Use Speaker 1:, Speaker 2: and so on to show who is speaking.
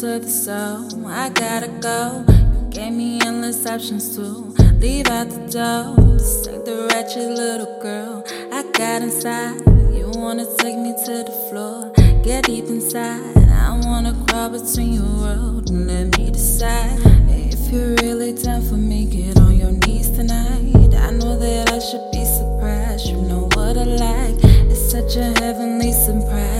Speaker 1: to the soul. I gotta go. You gave me endless options to leave out the door. Just like the wretched little girl I got inside. You wanna take me to the floor. Get deep inside. I wanna crawl between your world and let me decide. If you're really down for me, get on your knees tonight. I know that I should be surprised. You know what I like. It's such a heavenly surprise.